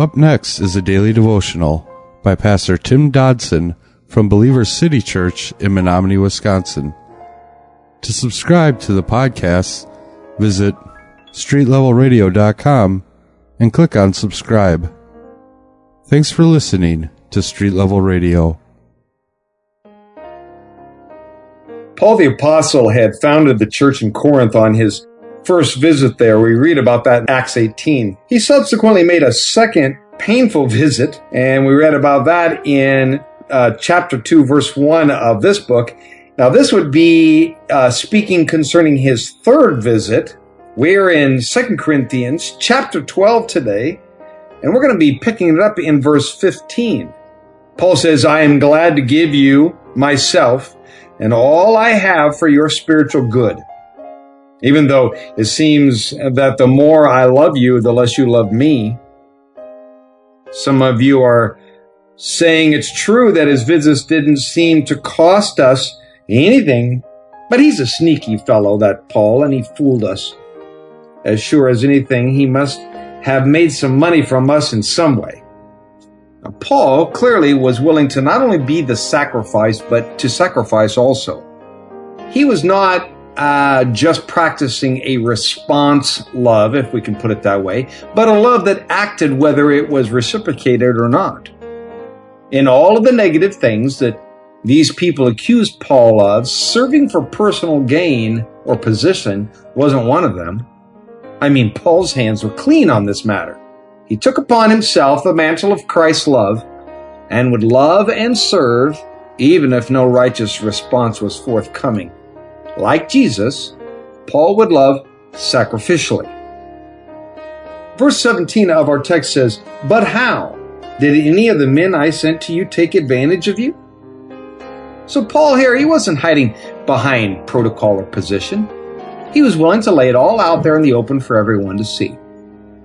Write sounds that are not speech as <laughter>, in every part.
Up next is a daily devotional by Pastor Tim Dodson from Believers City Church in Menomonie, Wisconsin. To subscribe to the podcast, visit streetlevelradio.com and click on subscribe. Thanks for listening to Street Level Radio. Paul the Apostle had founded the church in Corinth on his first visit there. We read about that in Acts 18. He subsequently made a second painful visit, and we read about that in uh, chapter 2, verse 1 of this book. Now, this would be uh, speaking concerning his third visit. We're in Second Corinthians chapter 12 today, and we're going to be picking it up in verse 15. Paul says, I am glad to give you myself and all I have for your spiritual good. Even though it seems that the more I love you, the less you love me. Some of you are saying it's true that his visits didn't seem to cost us anything, but he's a sneaky fellow, that Paul, and he fooled us. As sure as anything, he must have made some money from us in some way. Now, Paul clearly was willing to not only be the sacrifice, but to sacrifice also. He was not uh, just practicing a response love, if we can put it that way, but a love that acted whether it was reciprocated or not. In all of the negative things that these people accused Paul of, serving for personal gain or position wasn't one of them. I mean, Paul's hands were clean on this matter. He took upon himself the mantle of Christ's love and would love and serve even if no righteous response was forthcoming. Like Jesus, Paul would love sacrificially. Verse 17 of our text says, But how? Did any of the men I sent to you take advantage of you? So Paul here, he wasn't hiding behind protocol or position. He was willing to lay it all out there in the open for everyone to see.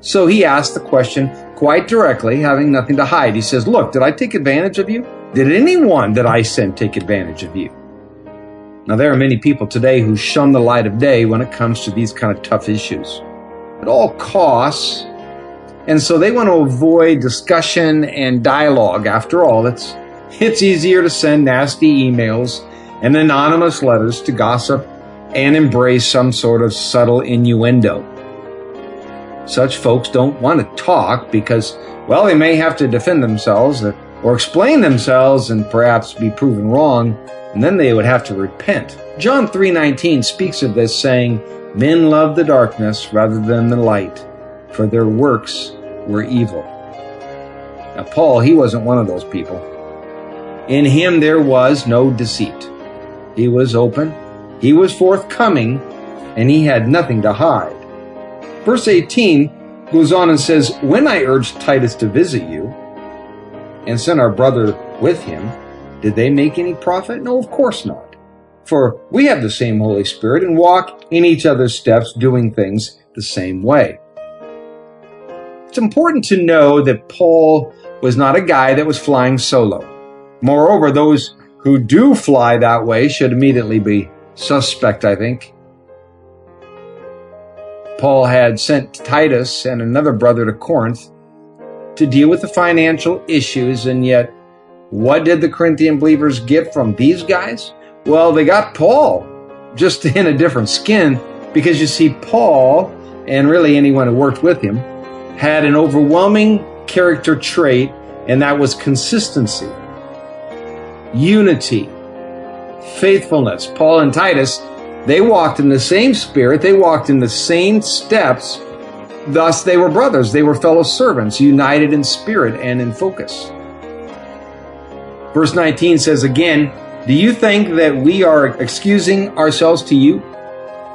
So he asked the question quite directly, having nothing to hide. He says, Look, did I take advantage of you? Did anyone that I sent take advantage of you? Now, there are many people today who shun the light of day when it comes to these kind of tough issues at all costs. And so they want to avoid discussion and dialogue. After all, it's, it's easier to send nasty emails and anonymous letters to gossip and embrace some sort of subtle innuendo. Such folks don't want to talk because, well, they may have to defend themselves or explain themselves and perhaps be proven wrong, and then they would have to repent. John 3:19 speaks of this saying, "Men love the darkness rather than the light, for their works were evil." Now Paul, he wasn't one of those people. In him there was no deceit. He was open, he was forthcoming, and he had nothing to hide. Verse 18 goes on and says, When I urged Titus to visit you and sent our brother with him, did they make any profit? No, of course not. For we have the same Holy Spirit and walk in each other's steps, doing things the same way. It's important to know that Paul was not a guy that was flying solo. Moreover, those who do fly that way should immediately be suspect, I think. Paul had sent Titus and another brother to Corinth to deal with the financial issues, and yet, what did the Corinthian believers get from these guys? Well, they got Paul, just <laughs> in a different skin, because you see, Paul, and really anyone who worked with him, had an overwhelming character trait, and that was consistency, unity, faithfulness. Paul and Titus they walked in the same spirit, they walked in the same steps. Thus, they were brothers, they were fellow servants, united in spirit and in focus. Verse 19 says again, Do you think that we are excusing ourselves to you?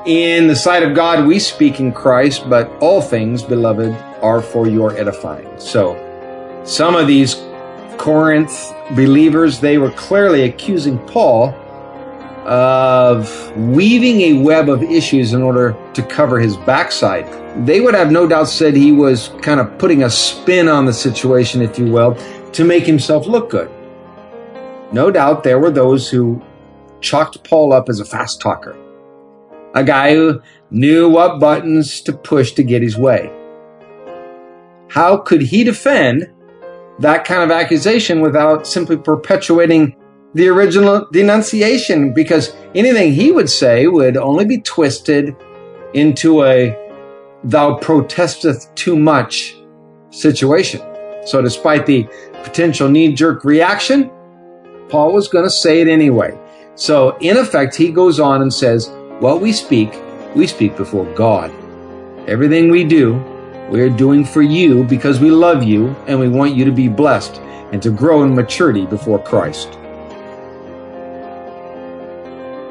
In the sight of God, we speak in Christ, but all things, beloved, are for your edifying. So, some of these Corinth believers, they were clearly accusing Paul of weaving a web of issues in order to cover his backside. They would have no doubt said he was kind of putting a spin on the situation, if you will, to make himself look good. No doubt there were those who chalked Paul up as a fast talker, a guy who knew what buttons to push to get his way. how could he defend that kind of accusation without simply perpetuating the original denunciation? Because anything he would say would only be twisted into a thou protesteth too much situation. So despite the potential knee jerk reaction, Paul was going to say it anyway. So in effect, he goes on and says, what we speak, we speak before God. Everything we do, we are doing for you because we love you and we want you to be blessed and to grow in maturity before Christ.